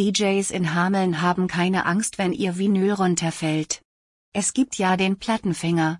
DJs in Hameln haben keine Angst, wenn ihr Vinyl runterfällt. Es gibt ja den Plattenfänger,